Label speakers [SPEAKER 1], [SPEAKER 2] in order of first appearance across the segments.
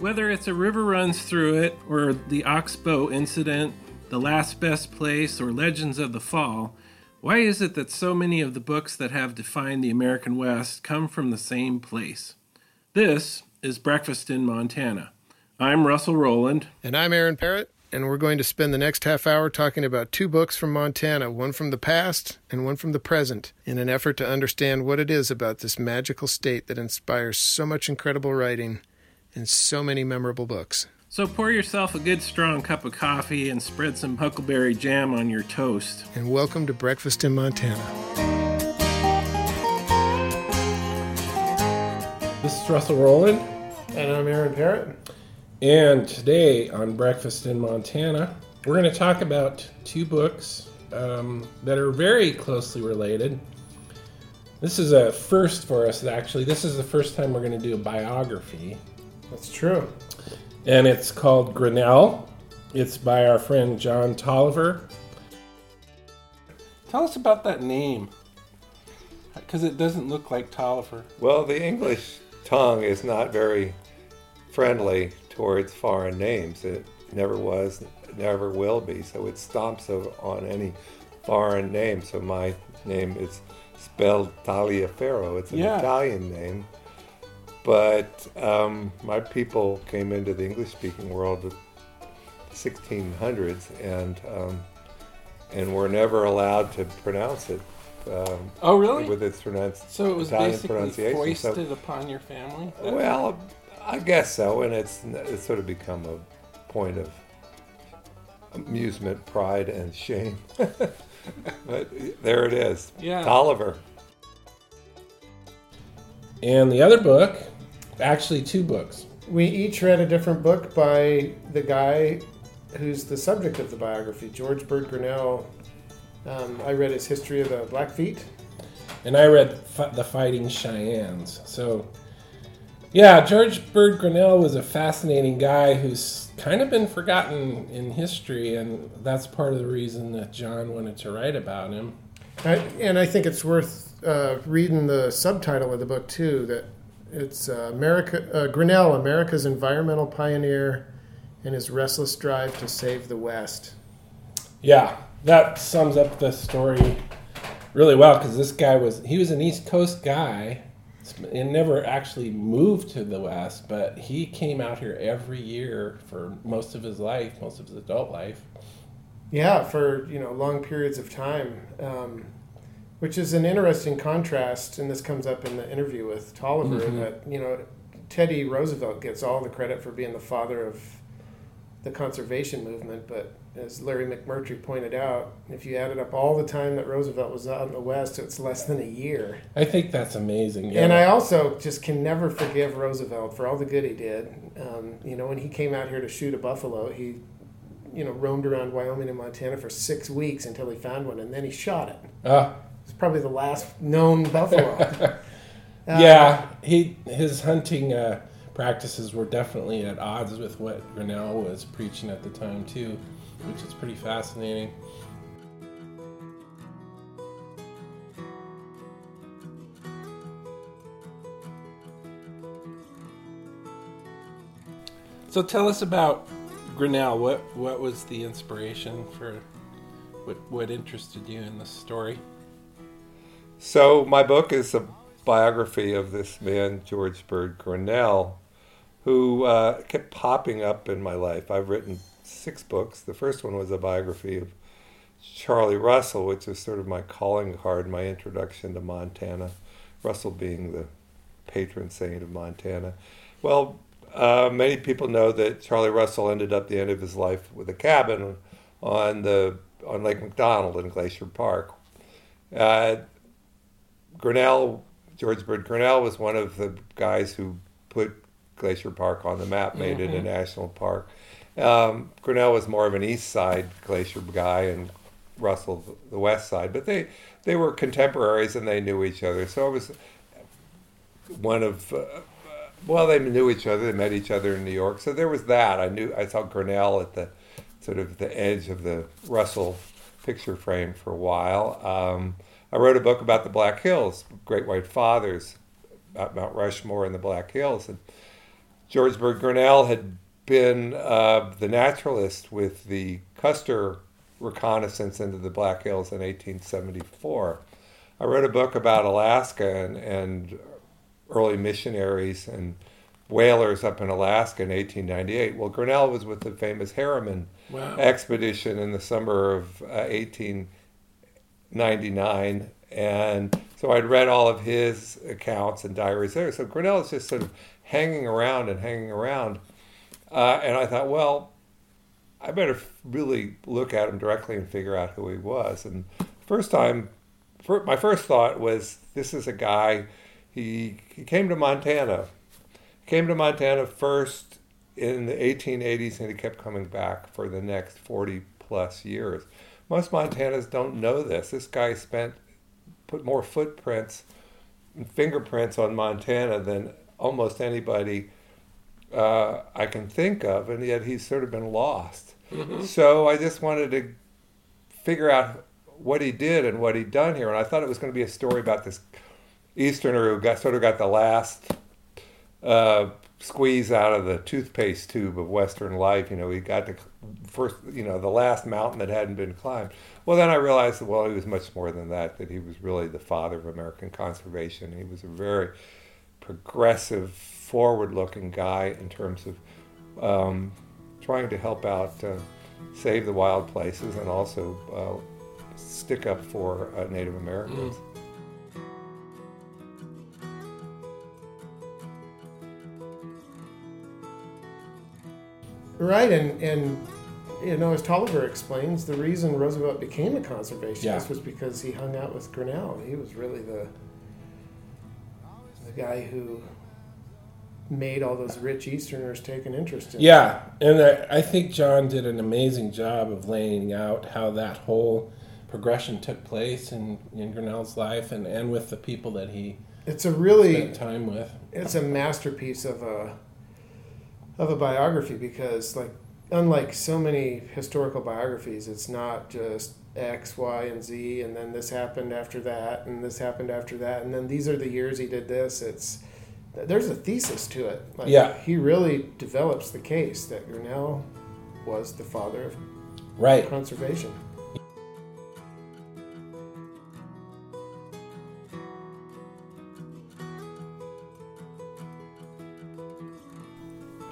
[SPEAKER 1] Whether it's a river runs through it, or the Oxbow incident, the last best place, or Legends of the Fall, why is it that so many of the books that have defined the American West come from the same place? This is Breakfast in Montana. I'm Russell Rowland.
[SPEAKER 2] And I'm Aaron Parrott, and we're going to spend the next half hour talking about two books from Montana, one from the past and one from the present, in an effort to understand what it is about this magical state that inspires so much incredible writing and so many memorable books.
[SPEAKER 1] So pour yourself a good strong cup of coffee and spread some huckleberry jam on your toast.
[SPEAKER 2] And welcome to Breakfast in Montana.
[SPEAKER 1] This is Russell Rowland.
[SPEAKER 2] And I'm Aaron Parrott.
[SPEAKER 1] And today on Breakfast in Montana, we're going to talk about two books um, that are very closely related. This is a first for us, actually. This is the first time we're going to do a biography.
[SPEAKER 2] That's true.
[SPEAKER 1] And it's called Grinnell. It's by our friend John Tolliver. Tell us about that name. Because it doesn't look like Tolliver.
[SPEAKER 3] Well, the English tongue is not very friendly towards foreign names. It never was, never will be. So it stomps on any foreign name. So my name is spelled Taliaferro. It's an yeah. Italian name. But um, my people came into the English-speaking world in the 1600s, and um, and were never allowed to pronounce it.
[SPEAKER 1] Um, oh, really?
[SPEAKER 3] With its pronounced
[SPEAKER 1] so it was
[SPEAKER 3] Italian
[SPEAKER 1] basically
[SPEAKER 3] pronunciation.
[SPEAKER 1] foisted so, upon your family.
[SPEAKER 3] Well, I guess so, and it's it's sort of become a point of amusement, pride, and shame. but there it is.
[SPEAKER 1] Yeah.
[SPEAKER 3] Tolliver.
[SPEAKER 1] And the other book, actually two books.
[SPEAKER 2] We each read a different book by the guy who's the subject of the biography, George Bird Grinnell. Um, I read his history of the Blackfeet.
[SPEAKER 1] And I read F- The Fighting Cheyennes. So, yeah, George Bird Grinnell was a fascinating guy who's kind of been forgotten in history, and that's part of the reason that John wanted to write about him.
[SPEAKER 2] I, and I think it's worth uh, reading the subtitle of the book too. That it's uh, America uh, Grinnell, America's environmental pioneer, and his restless drive to save the West.
[SPEAKER 1] Yeah, that sums up the story really well because this guy was he was an East Coast guy and never actually moved to the West, but he came out here every year for most of his life, most of his adult life.
[SPEAKER 2] Yeah, for you know long periods of time. Um, which is an interesting contrast, and this comes up in the interview with Tolliver mm-hmm. that you know Teddy Roosevelt gets all the credit for being the father of the conservation movement, but as Larry McMurtry pointed out, if you added up all the time that Roosevelt was out in the West, it's less than a year.
[SPEAKER 1] I think that's amazing. Yeah.
[SPEAKER 2] And I also just can never forgive Roosevelt for all the good he did. Um, you know, when he came out here to shoot a buffalo, he, you know, roamed around Wyoming and Montana for six weeks until he found one, and then he shot it.
[SPEAKER 1] Uh,
[SPEAKER 2] it's probably the last known buffalo. uh,
[SPEAKER 1] yeah, he his hunting uh, practices were definitely at odds with what Grinnell was preaching at the time too, which is pretty fascinating. So tell us about Grinnell. What what was the inspiration for what what interested you in this story?
[SPEAKER 3] So my book is a biography of this man, George Bird Grinnell, who uh, kept popping up in my life. I've written six books. The first one was a biography of Charlie Russell, which was sort of my calling card, my introduction to Montana. Russell being the patron saint of Montana. Well, uh, many people know that Charlie Russell ended up the end of his life with a cabin on the on Lake McDonald in Glacier Park. Uh, Grinnell, George Bird Grinnell was one of the guys who put Glacier Park on the map, made mm-hmm. it a mm-hmm. national park. Um, Grinnell was more of an east side glacier guy, and Russell the west side. But they they were contemporaries and they knew each other. So it was one of uh, well, they knew each other. They met each other in New York. So there was that. I knew I saw Grinnell at the sort of the edge of the Russell picture frame for a while. Um, I wrote a book about the Black Hills, Great White Fathers, about Mount Rushmore and the Black Hills. And George Bird Grinnell had been uh, the naturalist with the Custer reconnaissance into the Black Hills in 1874. I wrote a book about Alaska and, and early missionaries and whalers up in Alaska in 1898. Well, Grinnell was with the famous Harriman wow. expedition in the summer of uh, 1899. And so I'd read all of his accounts and diaries there. So Grinnell is just sort of hanging around and hanging around. Uh, and I thought, well, I better really look at him directly and figure out who he was. And first time, for, my first thought was, this is a guy. He he came to Montana. Came to Montana first in the 1880s, and he kept coming back for the next 40 plus years. Most Montanans don't know this. This guy spent put more footprints and fingerprints on Montana than almost anybody uh, I can think of, and yet he's sort of been lost. Mm-hmm. So I just wanted to figure out what he did and what he'd done here, and I thought it was going to be a story about this Easterner who got sort of got the last uh, squeeze out of the toothpaste tube of Western life. You know, he got the first, you know, the last mountain that hadn't been climbed. Well, then I realized that, well, he was much more than that, that he was really the father of American conservation. He was a very progressive, forward looking guy in terms of um, trying to help out, uh, save the wild places, and also uh, stick up for uh, Native Americans. Mm.
[SPEAKER 2] Right, and and you know, as Tolliver explains, the reason Roosevelt became a conservationist yeah. was because he hung out with Grinnell. He was really the the guy who made all those rich Easterners take an interest in.
[SPEAKER 1] Yeah, and I, I think John did an amazing job of laying out how that whole progression took place in, in Grinnell's life and, and with the people that he
[SPEAKER 2] it's a really
[SPEAKER 1] spent time with.
[SPEAKER 2] It's a masterpiece of a of a biography because like unlike so many historical biographies, it's not just X, Y, and Z, and then this happened after that, and this happened after that, and then these are the years he did this. It's there's a thesis to it.
[SPEAKER 1] Like, yeah,
[SPEAKER 2] he really develops the case that Grinnell was the father of
[SPEAKER 1] right
[SPEAKER 2] conservation.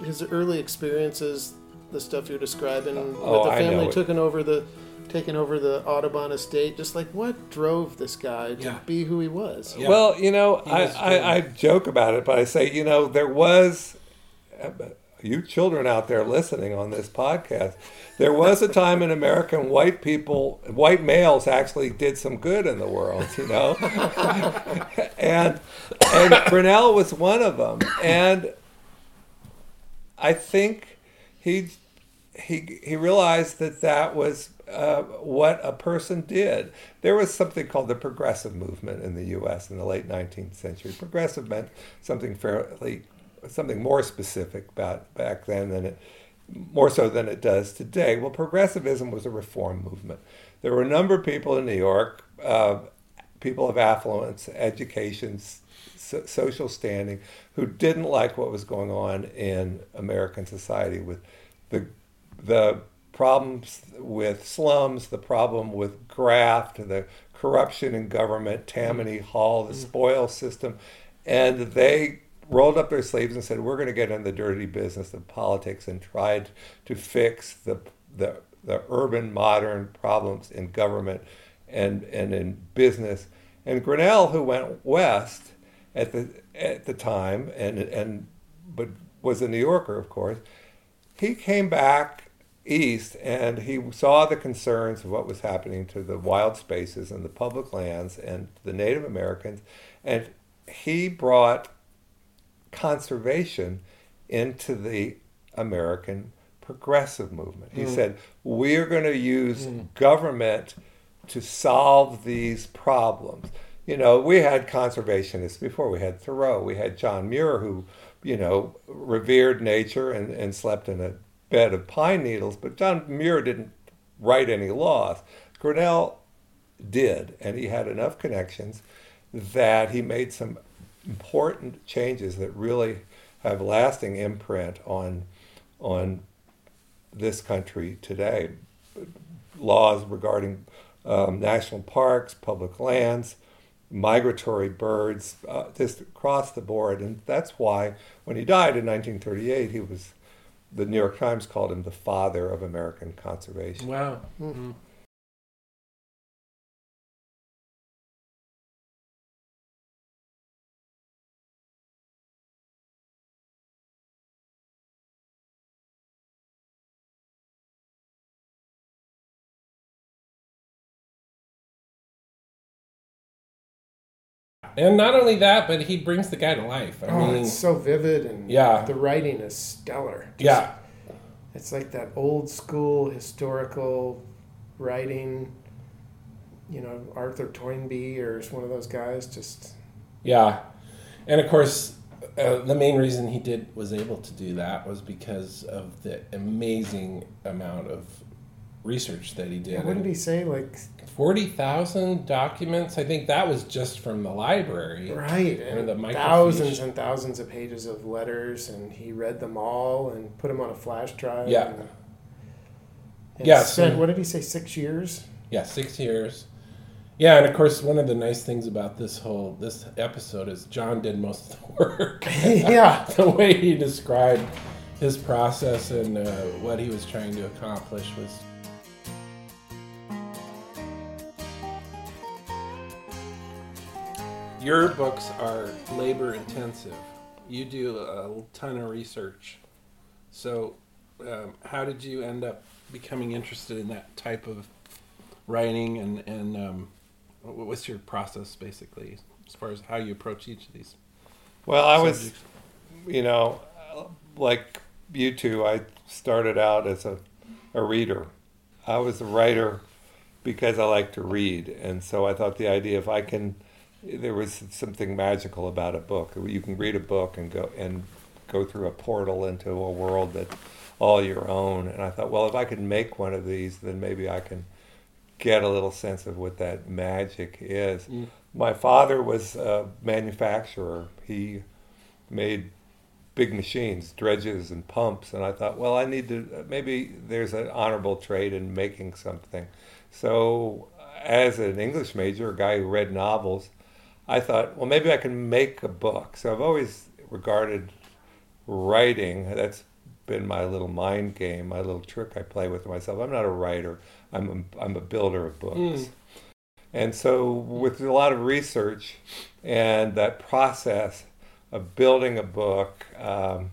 [SPEAKER 2] his early experiences, the stuff you're describing oh, with the family taking over the taking over the Audubon estate, just like what drove this guy to yeah. be who he was?
[SPEAKER 3] Yeah. Well, you know, I, I, I, joke about it, but I say, you know, there was you children out there listening on this podcast, there was a time in America when white people, white males actually did some good in the world, you know? and and Grinnell was one of them. And I think he he he realized that that was uh, what a person did. There was something called the progressive movement in the U.S. in the late 19th century. Progressive meant something fairly something more specific about back then than it more so than it does today. Well, progressivism was a reform movement. There were a number of people in New York, uh, people of affluence, education, so, social standing, who didn't like what was going on in American society with the the problems with slums, the problem with graft, the corruption in government, Tammany mm-hmm. Hall, the mm-hmm. spoil system, and they rolled up their sleeves and said, "We're going to get in the dirty business of politics and tried to fix the the the urban modern problems in government and and in business." And Grinnell, who went west at the at the time, and and but was a New Yorker, of course. He came back east and he saw the concerns of what was happening to the wild spaces and the public lands and the Native Americans, and he brought conservation into the American progressive movement. He mm. said, We're going to use mm. government to solve these problems you know, we had conservationists before. We had Thoreau. We had John Muir, who, you know, revered nature and, and slept in a bed of pine needles. But John Muir didn't write any laws. Grinnell did, and he had enough connections that he made some important changes that really have lasting imprint on on this country today. Laws regarding um, national parks, public lands, migratory birds, uh, just across the board. And that's why when he died in 1938, he was, the New York Times called him the father of American conservation.
[SPEAKER 4] Wow. Mm-hmm.
[SPEAKER 1] And not only that, but he brings the guy to life. I
[SPEAKER 2] oh,
[SPEAKER 1] mean,
[SPEAKER 2] it's so vivid and
[SPEAKER 1] yeah,
[SPEAKER 2] the writing is stellar.
[SPEAKER 1] Just, yeah,
[SPEAKER 2] it's like that old school historical writing. You know, Arthur Toynbee or one of those guys. Just
[SPEAKER 1] yeah, and of course, uh, the main reason he did was able to do that was because of the amazing amount of research that he did.
[SPEAKER 2] Yeah, what did he say? Like
[SPEAKER 1] forty thousand documents. I think that was just from the library,
[SPEAKER 2] right? And the thousands and thousands of pages of letters, and he read them all and put them on a flash drive.
[SPEAKER 1] Yeah.
[SPEAKER 2] And,
[SPEAKER 1] and yeah.
[SPEAKER 2] Spent, so, what did he say? Six years.
[SPEAKER 1] Yeah, six years. Yeah, and of course, one of the nice things about this whole this episode is John did most of the work.
[SPEAKER 2] yeah,
[SPEAKER 1] the way he described his process and uh, what he was trying to accomplish was your books are labor intensive. You do a ton of research. So, um, how did you end up becoming interested in that type of writing, and and um, what's your process basically as far as how you approach each of these?
[SPEAKER 3] Well, I was, you know, like you two, I started out as a, a reader. I was a writer because I like to read, and so I thought the idea if I can there was something magical about a book. You can read a book and go and go through a portal into a world that's all your own. And I thought, well, if I could make one of these, then maybe I can get a little sense of what that magic is. Mm. My father was a manufacturer. He made big machines, dredges and pumps, and I thought, well, I need to maybe there's an honorable trade in making something. So, as an English major, a guy who read novels, I thought, well, maybe I can make a book. So I've always regarded writing, that's been my little mind game, my little trick I play with myself. I'm not a writer, I'm a, I'm a builder of books. Mm. And so, with a lot of research and that process of building a book, um,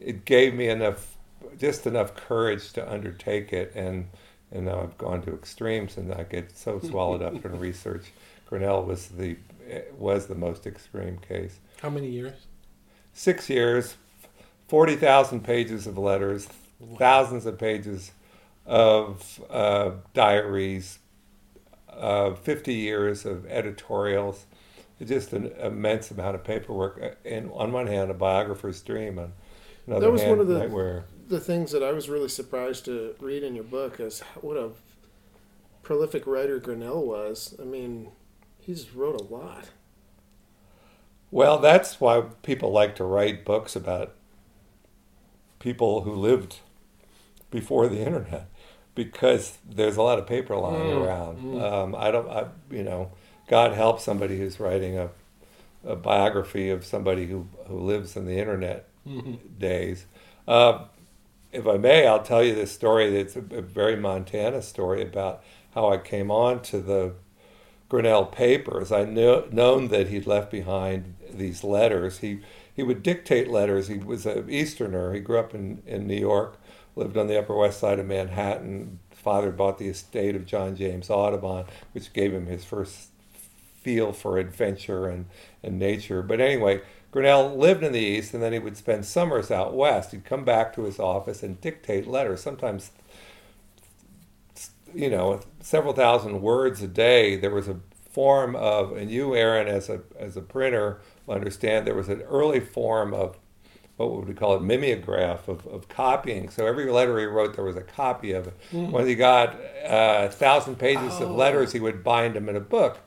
[SPEAKER 3] it gave me enough, just enough courage to undertake it. And, and now I've gone to extremes and I get so swallowed up in research. Grinnell was the was the most extreme case.
[SPEAKER 1] How many years?
[SPEAKER 3] Six years, 40,000 pages of letters, wow. thousands of pages of uh, diaries, uh, 50 years of editorials, just an immense amount of paperwork. Uh, and on one hand, a biographer's dream, on another
[SPEAKER 2] that was
[SPEAKER 3] hand,
[SPEAKER 2] one of the,
[SPEAKER 3] nightmare.
[SPEAKER 2] The things that I was really surprised to read in your book is what a prolific writer Grinnell was. I mean, he's wrote a lot.
[SPEAKER 3] Well, that's why people like to write books about people who lived before the internet, because there's a lot of paper lying mm, around. Mm. Um, I don't, I, you know, God help somebody who's writing a, a biography of somebody who, who lives in the internet mm-hmm. days. Uh, if I may, I'll tell you this story It's a, very Montana story about how I came on to the Grinnell papers. I knew known that he'd left behind these letters. He he would dictate letters. He was an Easterner. He grew up in, in New York, lived on the Upper West Side of Manhattan. Father bought the estate of John James Audubon, which gave him his first feel for adventure and, and nature. But anyway, Grinnell lived in the East, and then he would spend summers out West. He'd come back to his office and dictate letters, sometimes you know, several thousand words a day, there was a form of, and you, Aaron, as a as a printer, will understand there was an early form of what would we call it, mimeograph of, of copying. So every letter he wrote, there was a copy of it. When he got uh, a thousand pages of
[SPEAKER 1] Oh.
[SPEAKER 3] letters, he would bind them in a book.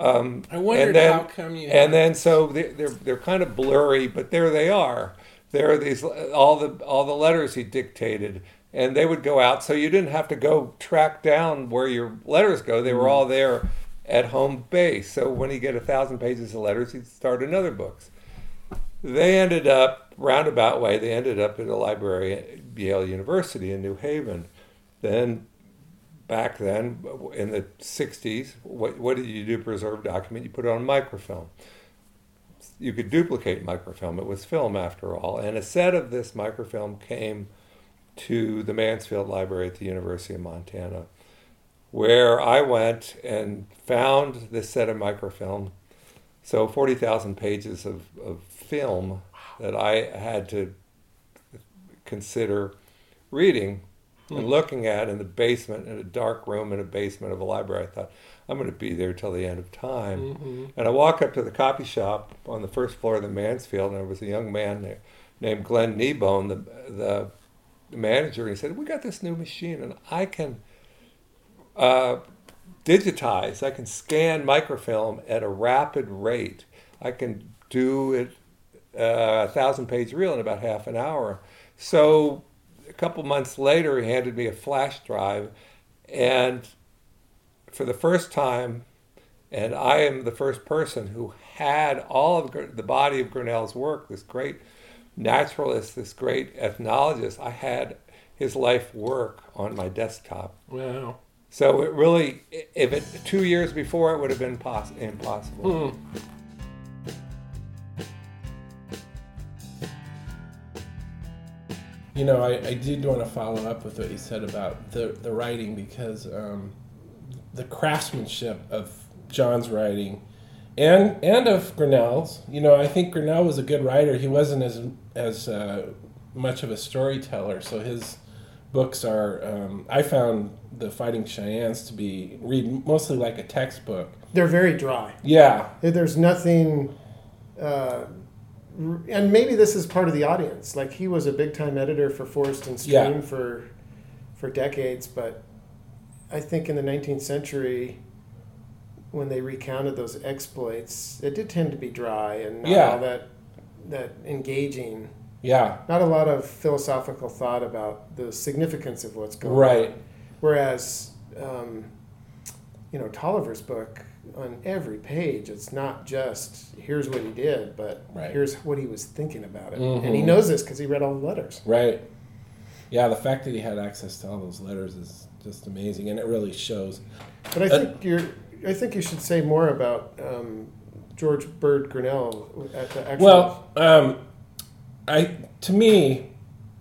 [SPEAKER 3] Um,
[SPEAKER 1] I wondered
[SPEAKER 3] then-
[SPEAKER 1] how come you.
[SPEAKER 3] and then so they- they're they're kind of blurry, but there they are. There are these all the all the letters he dictated, and they would go out. So you didn't have to go track down where your letters go. They were all there at home base. So when he get a thousand pages of letters, he'd start another books. They ended up roundabout way. They ended up in a library at Yale University in New Haven. Then back then in the 60s what, what did you do? To preserve document you put it on microfilm. You could duplicate microfilm it was film after all and a set of this microfilm came to the mansfield library at the university of montana where i went and found this set of microfilm. So 40000 pages of, of film that i had to consider reading and looking at in the basement in a dark room in a basement of a library. I thought I'm going to be there till the end of time. And I walk up to the copy shop on the first floor of the Mansfield, and there was a young man there named Glenn Kneebone, the the manager. And he said, "We got this new machine, and I can." Uh, digitize. I can scan microfilm at a rapid rate. I can do it uh, a thousand page reel in about half an hour. So a couple months later, he handed me a flash drive, and for the first time, and I am the first person who had all of the body of Grinnell's work, this great naturalist, this great ethnologist, I had his life work on my desktop.
[SPEAKER 1] wow.
[SPEAKER 3] So it really, if it two years before, it would have been poss- impossible. Hmm.
[SPEAKER 1] You know, I, I did want to follow up with what you said about the, the writing because um, the craftsmanship of John's writing and and of Grinnell's. You know, I think Grinnell was a good writer. He wasn't as as uh, much of a storyteller, so his books are. Um, I found the Fighting Cheyennes to be read mostly like a textbook.
[SPEAKER 2] They're very dry.
[SPEAKER 1] Yeah,
[SPEAKER 2] There's nothing, uh, and maybe this is part of the audience. Like he was a big time editor for Forest and Stream
[SPEAKER 1] Yeah.
[SPEAKER 2] for for decades, but I think in the 19th century, when they recounted those exploits, it did tend to be dry and not
[SPEAKER 1] Yeah.
[SPEAKER 2] all that that engaging.
[SPEAKER 1] yeah,
[SPEAKER 2] Not a lot of philosophical thought about the significance of what's going on.
[SPEAKER 1] right.
[SPEAKER 2] Whereas, um, you know, Tolliver's book on every page, it's not just here's what he did, but
[SPEAKER 1] Right.
[SPEAKER 2] here's what he was thinking about it,
[SPEAKER 1] Mhm.
[SPEAKER 2] and he knows this because he read all the letters.
[SPEAKER 1] Right. Yeah, the fact that he had access to all those letters is just amazing, and it really shows.
[SPEAKER 2] But I
[SPEAKER 1] Uh,
[SPEAKER 2] think you're, I think you should say more about um, George Bird Grinnell at the actual.
[SPEAKER 1] Well, um, I to me,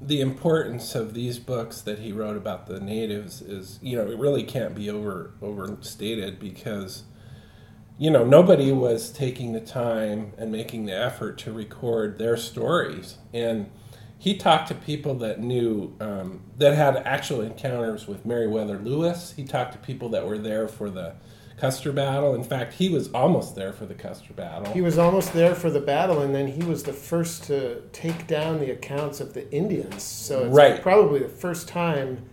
[SPEAKER 1] the importance of these books that he wrote about the natives is, you know, it really can't be over overstated because, you know, nobody was taking the time and making the effort to record their stories, and he talked to people that knew um, that had actual encounters with Meriwether Lewis. He talked to people that were there for the Custer battle. In fact, he was almost there for the Custer battle.
[SPEAKER 2] he was almost there for the battle, and then he was the first to take down the accounts of the Indians. So it's
[SPEAKER 1] Right.
[SPEAKER 2] probably the first time,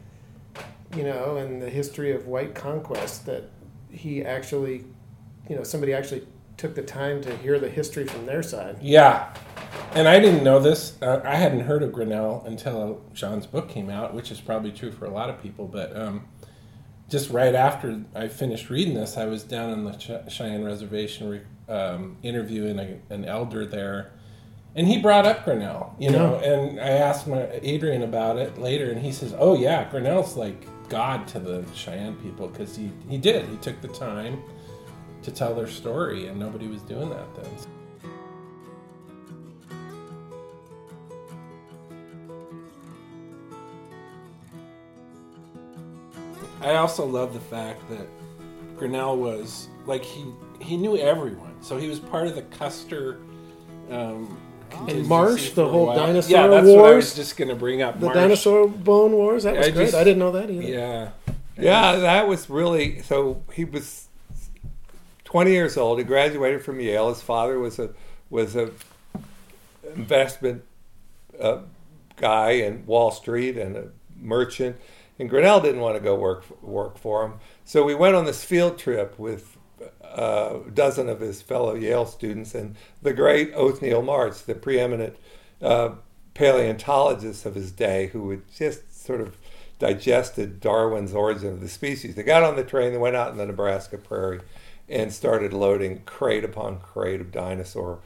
[SPEAKER 2] you know, in the history of white conquest that he actually, you know, somebody actually took the time to hear the history from their side.
[SPEAKER 1] Yeah, and I didn't know this. Uh, I hadn't heard of Grinnell until John's book came out, which is probably true for a lot of people. But um, just right after I finished reading this, I was down on the Ch- Cheyenne Reservation re- um, interviewing a, an elder there, and he brought up Grinnell. You know, and I asked my Adrian about it later, and he says, "Oh yeah, Grinnell's like God to the Cheyenne people because he he did. He took the time." To tell their story, and nobody was doing that then. I also love the fact that Grinnell was like he he knew everyone, so he was part of the Custer. Um, contingency
[SPEAKER 2] Marsh, the whole
[SPEAKER 1] while.
[SPEAKER 2] dinosaur
[SPEAKER 1] Yeah, that's what I was
[SPEAKER 2] wars?
[SPEAKER 1] just going to bring up.
[SPEAKER 2] The
[SPEAKER 1] Marsh.
[SPEAKER 2] dinosaur bone wars. That was
[SPEAKER 1] I
[SPEAKER 2] great.
[SPEAKER 1] just-
[SPEAKER 2] I didn't know that either.
[SPEAKER 1] Yeah,
[SPEAKER 3] Yeah, that was really so. He was 20 years old. He graduated from Yale. His father was a was a investment uh, guy in Wall Street and a merchant, and Grinnell didn't want to go work work for him. So we went on this field trip with uh, a dozen of his fellow Yale students and the great Othniel Marsh, the preeminent uh, paleontologist of his day, who had just sort of digested Darwin's Origin of the Species. They got on the train, they went out in the Nebraska prairie, and started loading crate upon crate of dinosaur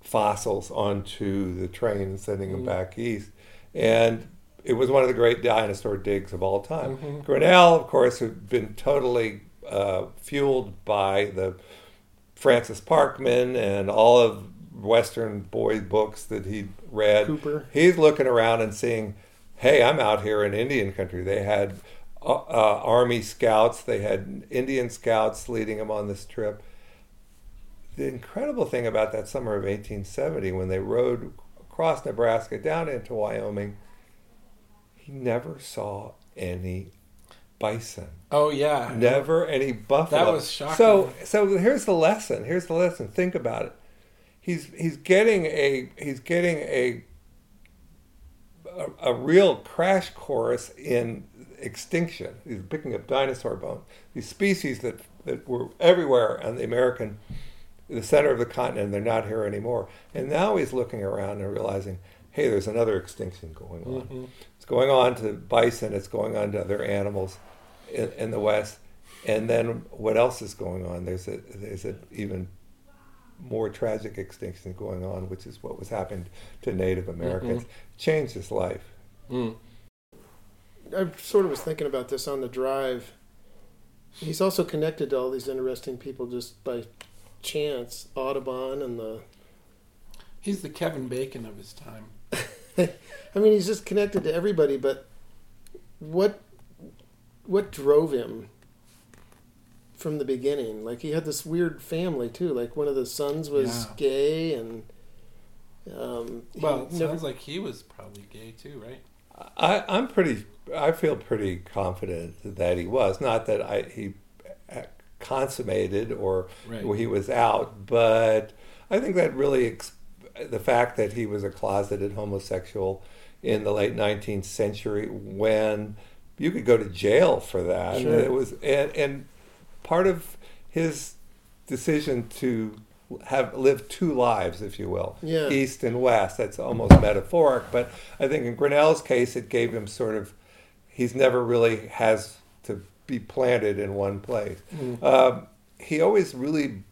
[SPEAKER 3] fossils onto the train and sending them back east. And it was one of the great dinosaur digs of all time.
[SPEAKER 4] Mhm.
[SPEAKER 3] Grinnell, of course, had been totally uh, fueled by the Francis Parkman and all of Western boy books that he'd read.
[SPEAKER 2] Cooper.
[SPEAKER 3] He's looking around and seeing, hey, I'm out here in Indian country. They had uh, uh, army scouts, they had Indian scouts leading them on this trip. The incredible thing about that summer of 1870, when they rode across Nebraska down into Wyoming, he never saw any bison.
[SPEAKER 1] Oh yeah.
[SPEAKER 3] Never any buffalo.
[SPEAKER 1] That was shocking.
[SPEAKER 3] So, so here's the lesson. Here's the lesson. Think about it. He's he's getting a he's getting a a, a real crash course in extinction. He's picking up dinosaur bones. These species that that were everywhere on the American, the center of the continent, they're not here anymore. And now he's looking around and realizing, hey, there's another extinction going on.
[SPEAKER 1] Mhm.
[SPEAKER 3] It's going on to bison. It's going on to other animals in, in the West. And then what else is going on? There's a there's an even more tragic extinction going on, which is what was happening to Native Americans. Changed his life.
[SPEAKER 1] Mm.
[SPEAKER 2] I sort of was thinking about this on the drive. He's also connected to all these interesting people just by chance. Audubon and the.
[SPEAKER 1] He's the Kevin Bacon of his time.
[SPEAKER 2] I mean, he's just connected to everybody. But what what drove him from the beginning? Like he had this weird family too. Like one of the sons was
[SPEAKER 1] Yeah.
[SPEAKER 2] gay, and um,
[SPEAKER 1] Well, it
[SPEAKER 2] never-
[SPEAKER 1] sounds like he was probably gay too, right?
[SPEAKER 3] I, I'm pretty. I feel pretty confident that he was. Not that I he consummated or
[SPEAKER 1] Right.
[SPEAKER 3] he was out, but I think that really ex- the fact that he was a closeted homosexual in the late 19th century when you could go to jail for that.
[SPEAKER 2] Sure.
[SPEAKER 3] It was and, and part of his decision to have lived two lives, if you will,
[SPEAKER 2] Yeah.
[SPEAKER 3] east and west. That's almost metaphoric, but I think in Grinnell's case, it gave him sort of he's never really has to be planted in one place.
[SPEAKER 2] Mm.
[SPEAKER 3] Um, he always really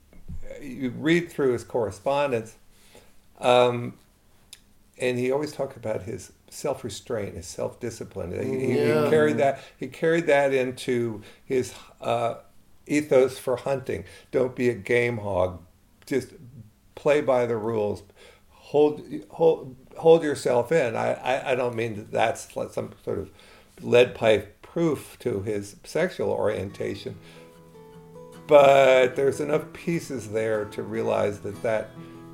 [SPEAKER 3] you read through his correspondence, um, and he always talked about his self-restraint, his self-discipline. He, he-
[SPEAKER 2] Yeah.
[SPEAKER 3] he carried that. He carried that into his uh, ethos for hunting. Don't be a game hog. Just play by the rules. Hold hold hold yourself in. I, I, I don't mean that that's some sort of lead pipe proof to his sexual orientation, but there's enough pieces there to realize that that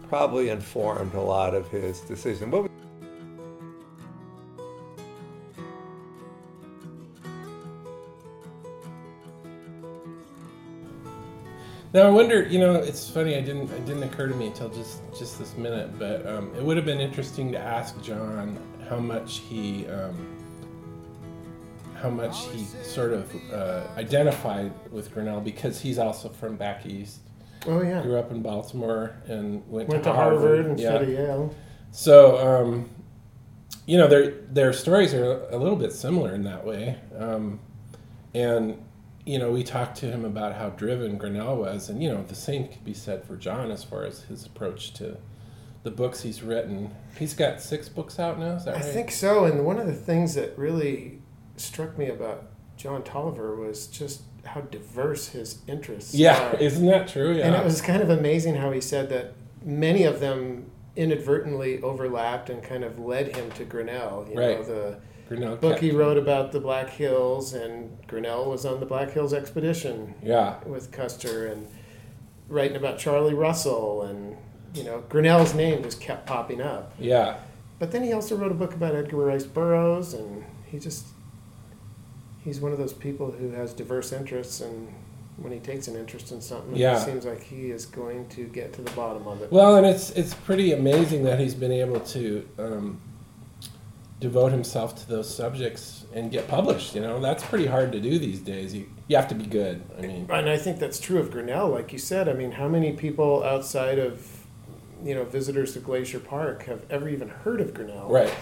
[SPEAKER 3] probably informed a lot of his decision. What
[SPEAKER 4] Now I wonder, you know, it's funny. I didn't. It didn't occur to me until just just this minute. But um, it would have been interesting to ask John how much he, um, how much he sort of uh, identified with Grinnell because he's also from back east.
[SPEAKER 2] oh yeah,
[SPEAKER 4] Grew up in Baltimore and went,
[SPEAKER 2] went to Harvard instead
[SPEAKER 4] yeah.
[SPEAKER 2] of Yale.
[SPEAKER 4] So, um, you know, their their stories are a little bit similar in that way. Um, and you know, we talked to him about how driven Grinnell was, and you know, the same could be said for John as far as his approach to the books he's written. He's got six books out now. Is that
[SPEAKER 2] I
[SPEAKER 4] right?
[SPEAKER 2] think so. And one of the things that really struck me about John Tolliver was just how diverse his interests
[SPEAKER 4] Yeah,
[SPEAKER 2] are.
[SPEAKER 4] isn't that true? Yeah.
[SPEAKER 2] And it was kind of amazing how he said that many of them inadvertently overlapped and kind of led him to Grinnell. You know,
[SPEAKER 4] Right.
[SPEAKER 2] the
[SPEAKER 4] Grinnell
[SPEAKER 2] book
[SPEAKER 4] kept-
[SPEAKER 2] he wrote about the Black Hills, and Grinnell was on the Black Hills expedition
[SPEAKER 4] Yeah.
[SPEAKER 2] with Custer, and writing about Charlie Russell, and you know, Grinnell's name just kept popping up.
[SPEAKER 4] Yeah.
[SPEAKER 2] But then he also wrote a book about Edgar Rice Burroughs, and he just he's one of those people who has diverse interests, and when he takes an interest in something,
[SPEAKER 4] Yeah.
[SPEAKER 2] it seems like he is going to get to the bottom of it.
[SPEAKER 4] Well, and it's it's pretty amazing that he's been able to um,
[SPEAKER 1] devote himself to those subjects and get published. You know, that's pretty hard to do these days. You you have to be good. I mean,
[SPEAKER 2] And I think that's true of Grinnell, like you said. I mean, how many people outside of, you know, visitors to Glacier Park have ever even heard of Grinnell?
[SPEAKER 1] right?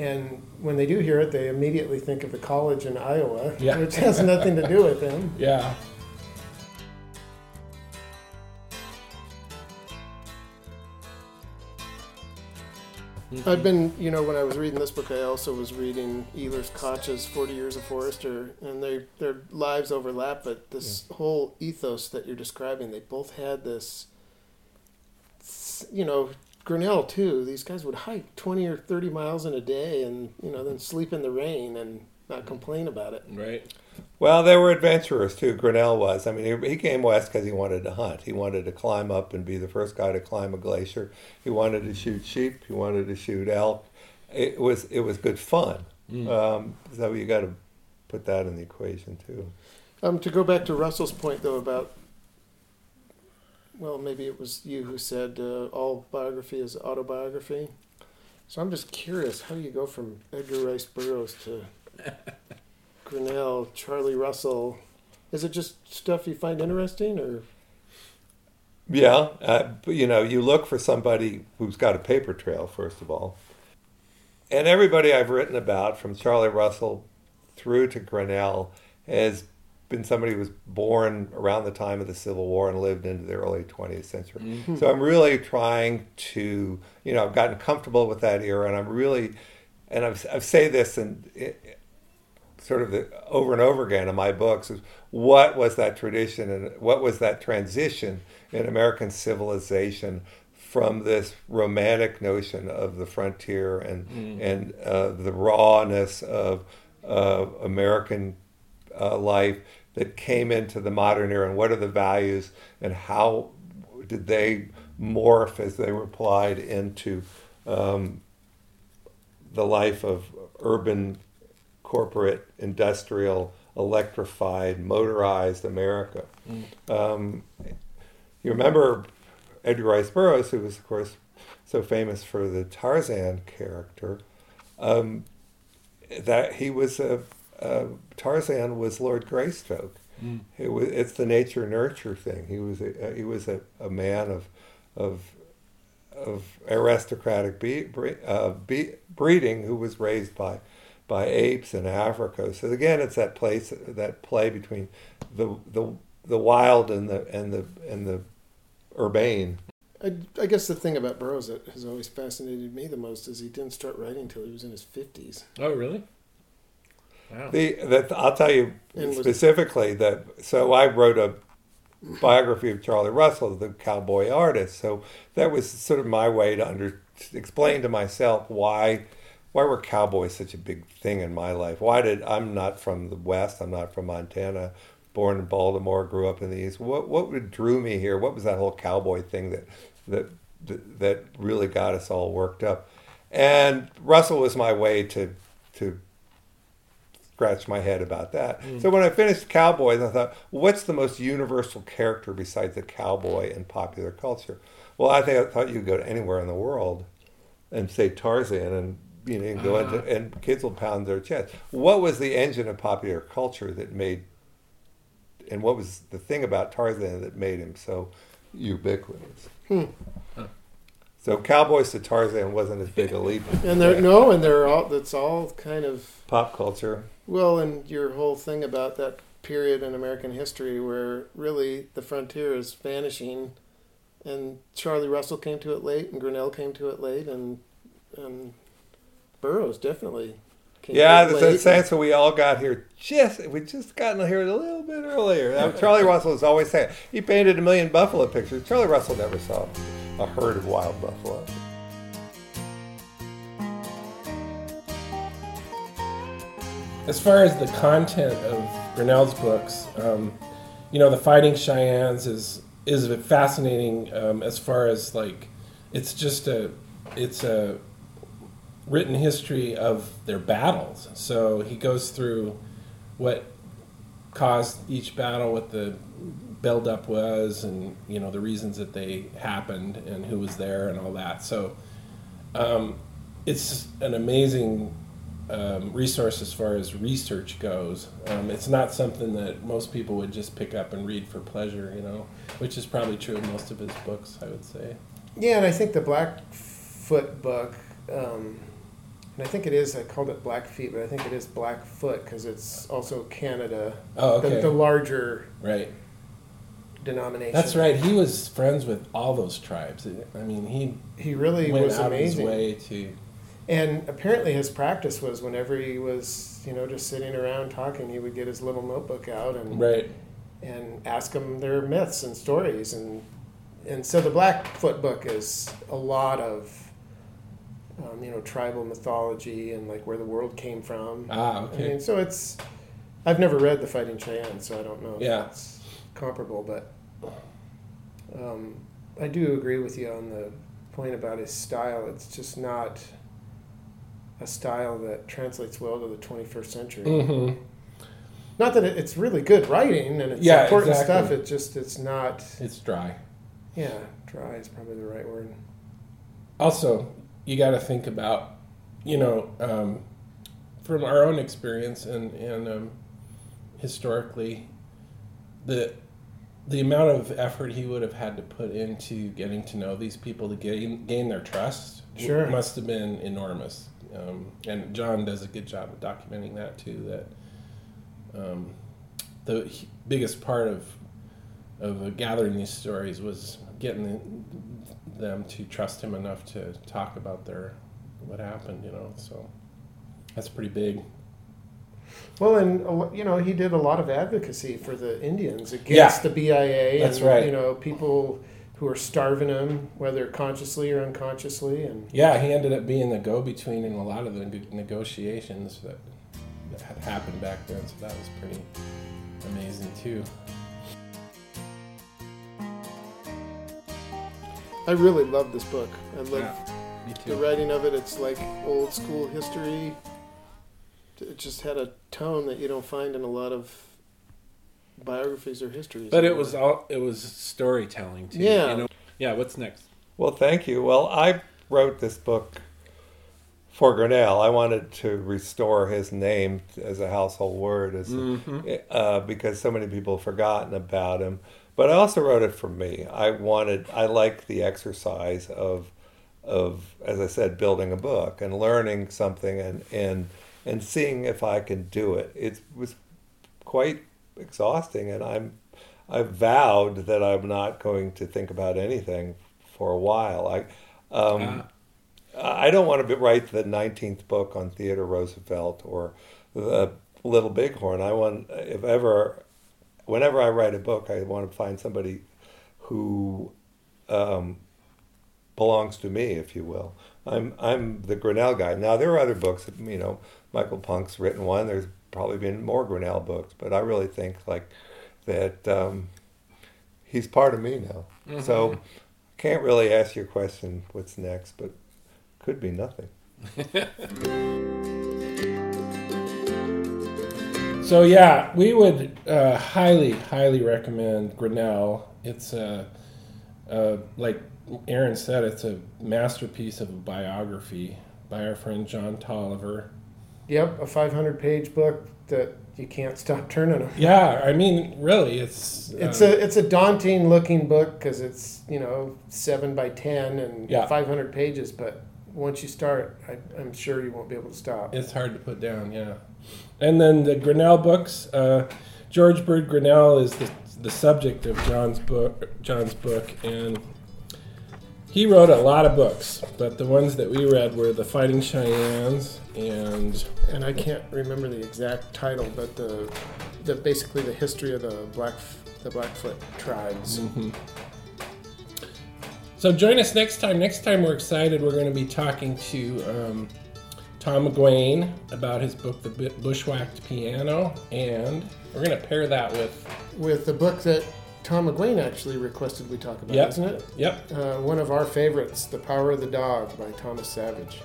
[SPEAKER 2] And when they do hear it, they immediately think of the college in Iowa,
[SPEAKER 1] Yeah.
[SPEAKER 2] which has nothing to do with them.
[SPEAKER 1] Yeah.
[SPEAKER 2] I've been, you know, when I was reading this book, I also was reading Elers Koch's 40 Years of Forester, and they, their lives overlap, but this whole ethos that you're describing, they both had this, you know, Grinnell too. These guys would hike 20 or 30 miles in a day and, you know, then sleep in the rain and not complain about it.
[SPEAKER 1] Right.
[SPEAKER 3] Well, they were adventurers too. Grinnell was. I mean, he, he came west because he wanted to hunt. He wanted to climb up and be the first guy to climb a glacier. He wanted to shoot sheep. He wanted to shoot elk. It was it was good fun. Um, so you got to put that in the equation too.
[SPEAKER 2] Um, to go back to Russell's point, though, about well, maybe it was you who said uh, all biography is autobiography. So I'm just curious, how do you go from Edgar Rice Burroughs to Grinnell, Charlie Russell? Is it just stuff you find interesting, or
[SPEAKER 3] Yeah, uh, you know, you look for somebody who's got a paper trail first of all, and everybody I've written about, from Charlie Russell through to Grinnell, has been somebody who was born around the time of the Civil War and lived into the early 20th century. So I'm really trying to, you know, I've gotten comfortable with that era, and I'm really, and I've I've say this and. It, sort of the, over and over again in my books is what was that tradition and what was that transition in American civilization from this romantic notion of the frontier and and uh, the rawness of uh, American uh, life that came into the modern era and what are the values and how did they morph as they were applied into um, the life of urban corporate, industrial, electrified, motorized America. Um, you remember Edgar Rice Burroughs, who was, of course, so famous for the Tarzan character. Um, that he was a, a Tarzan was Lord Greystoke. Hmm. It was, it's the nature nurture thing. He was a, uh, he was a, a man of of of aristocratic be, bre- uh, be, breeding who was raised by by apes in Africa. So again, it's that place that play between the the the wild and the and the and the urbane.
[SPEAKER 2] I, I guess the thing about Burroughs that has always fascinated me the most is he didn't start writing until he was in his 50s.
[SPEAKER 1] Oh, really? Wow.
[SPEAKER 3] The that I'll tell you
[SPEAKER 2] And was-
[SPEAKER 3] specifically that. So I wrote a biography of Charlie Russell, the cowboy artist. So that was sort of my way to under explain to myself why why were cowboys such a big thing in my life? Why did I'm not from the West? I'm not from Montana. Born in Baltimore, grew up in the East. What what would drew me here? What was that whole cowboy thing that that that, that really got us all worked up? And Russell was my way to to scratch my head about that. Hmm. So when I finished Cowboys, I thought, what's the most universal character besides the cowboy in popular culture? Well, I think I thought you could go to anywhere in the world and say Tarzan and you know and go into uh-huh. and kids will pound their chest. What was the engine of popular culture that made and what was the thing about Tarzan that made him so ubiquitous? Hmm. So Cowboys to Tarzan wasn't as big a leap.
[SPEAKER 2] And they're no, and they're all that's all kind of
[SPEAKER 3] Pop culture.
[SPEAKER 2] well, and your whole thing about that period in American history where really the frontier is vanishing, and Charlie Russell came to it late, and Grinnell came to it late, and and Burroughs definitely came
[SPEAKER 3] Yeah,
[SPEAKER 2] to it
[SPEAKER 3] there's
[SPEAKER 2] late.
[SPEAKER 3] sense that we all got here just we just gotten here a little bit earlier. Now, Charlie Russell is always saying he painted a million buffalo pictures. Charlie Russell never saw a herd of wild buffalo.
[SPEAKER 1] As far as the content of Grinnell's books, um, you know, the Fighting Cheyennes is is fascinating. Um, as far as like, it's just a it's a written history of their battles. So he goes through what caused each battle, what the buildup was, and you know the reasons that they happened, and who was there, and all that. So um, it's an amazing um, resource as far as research goes. Um, it's not something that most people would just pick up and read for pleasure, you know, which is probably true of most of his books, I would say.
[SPEAKER 2] Yeah, and I think the Blackfoot book, um, and I think it is, I called it Blackfeet, but I think it is Blackfoot because it's also Canada,
[SPEAKER 1] Oh,
[SPEAKER 2] the,
[SPEAKER 1] okay.
[SPEAKER 2] the larger
[SPEAKER 1] right.
[SPEAKER 2] Denomination.
[SPEAKER 1] That's right. He was friends with all those tribes. I mean, he
[SPEAKER 2] He really
[SPEAKER 1] went
[SPEAKER 2] was
[SPEAKER 1] out
[SPEAKER 2] amazing.
[SPEAKER 1] of his way to.
[SPEAKER 2] And apparently his practice was whenever he was, you know, just sitting around talking, he would get his little notebook out and
[SPEAKER 1] Right.
[SPEAKER 2] and ask them their myths and stories and and so the Blackfoot book is a lot of um, you know tribal mythology and like where the world came from.
[SPEAKER 1] Ah,
[SPEAKER 2] I
[SPEAKER 1] okay.
[SPEAKER 2] mean, so it's I've never read the Fighting Cheyenne, so I don't know if
[SPEAKER 1] Yeah.
[SPEAKER 2] it's comparable, but um, I do agree with you on the point about his style. It's just not a style that translates well to the 21st century.
[SPEAKER 1] hmm
[SPEAKER 2] Not that it, it's really good writing and it's
[SPEAKER 1] Yeah,
[SPEAKER 2] important
[SPEAKER 1] exactly.
[SPEAKER 2] stuff. It just it's not.
[SPEAKER 1] It's dry.
[SPEAKER 2] Yeah, dry is probably the right word.
[SPEAKER 1] Also, you got to think about, you know, um, from our own experience and and um, historically, the the amount of effort he would have had to put into getting to know these people to gain gain their trust
[SPEAKER 2] Sure.
[SPEAKER 1] must have been enormous. Um, and John does a good job of documenting that too. That um, the biggest part of of uh, gathering these stories was getting them to trust him enough to talk about their what happened. You know, so that's pretty big.
[SPEAKER 2] Well, and uh, you know he did a lot of advocacy for the Indians against
[SPEAKER 1] Yeah.
[SPEAKER 2] the BIA.
[SPEAKER 1] That's
[SPEAKER 2] and,
[SPEAKER 1] right.
[SPEAKER 2] You know people who are starving them, whether consciously or unconsciously, and
[SPEAKER 1] Yeah, he ended up being the go-between in a lot of the negotiations that, that had happened back then. So that was pretty amazing too.
[SPEAKER 2] I really love this book. I love
[SPEAKER 1] Me
[SPEAKER 2] the writing of it. It's like old school history. It just had a tone that you don't find in a lot of biographies or histories.
[SPEAKER 1] But it was all it was storytelling too.
[SPEAKER 2] Yeah.
[SPEAKER 1] You know? Yeah. What's next?
[SPEAKER 3] Well, thank you. Well, I wrote this book for Grinnell. I wanted to restore his name as a household word, as uh, because so many people have forgotten about him. But I also wrote it for me. I wanted, I like the exercise of, of as I said, building a book and learning something and and and seeing if I can do it. It was quite exhausting, and I'm I vowed that I'm not going to think about anything for a while. I um, I don't want to write the 19th book on Theodore Roosevelt or the Little Bighorn. I want if ever whenever I write a book, I want to find somebody who um, belongs to me, if you will. I'm I'm the Grinnell guy. Now there are other books. You know, Michael Punke's written one. There's probably been more Grinnell books, but I really think like that um, he's part of me now. So can't really ask your question what's next, but could be nothing.
[SPEAKER 1] So yeah, we would uh, highly, highly recommend Grinnell. It's a, uh, like Aaron said, it's a masterpiece of a biography by our friend John Taliaferro.
[SPEAKER 2] Yep, a 500 page book that you can't stop turning them.
[SPEAKER 1] Yeah, I mean, really, it's
[SPEAKER 2] It's
[SPEAKER 1] uh,
[SPEAKER 2] a it's a daunting looking book because it's you know seven by ten and
[SPEAKER 1] Yeah.
[SPEAKER 2] 500 pages. But once you start, I, I'm sure you won't be able to stop.
[SPEAKER 1] It's hard to put down, yeah. And then the Grinnell books. Uh, George Bird Grinnell is the, the subject of John's book. John's book, and he wrote a lot of books, but the ones that we read were the Fighting Cheyennes and
[SPEAKER 2] And I can't remember the exact title, but the the basically the history of the black the Blackfoot tribes.
[SPEAKER 1] So join us next time. Next time we're excited. We're going to be talking to um, Tom McGuane about his book, The Bushwhacked Piano, and we're going to pair that with
[SPEAKER 2] With the book that Tom McGuane actually requested we talk about,
[SPEAKER 1] Yep.
[SPEAKER 2] isn't it?
[SPEAKER 1] yep.
[SPEAKER 2] Uh, one of our favorites, The Power of the Dog by Thomas Savage.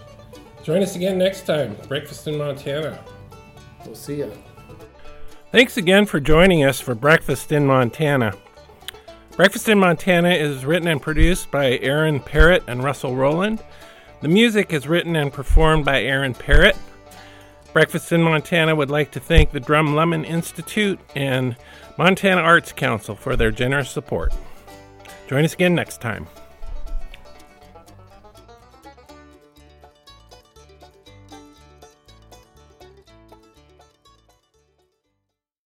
[SPEAKER 1] Join us again next time. Breakfast in Montana.
[SPEAKER 2] We'll see ya.
[SPEAKER 4] Thanks again for joining us for Breakfast in Montana. Breakfast in Montana is written and produced by Aaron Parrott and Russell Rowland.
[SPEAKER 1] The music is written and performed by Aaron Parrott. Breakfast in Montana would like to thank the Drumlummon Institute and Montana Arts Council for their generous support. Join us again next time.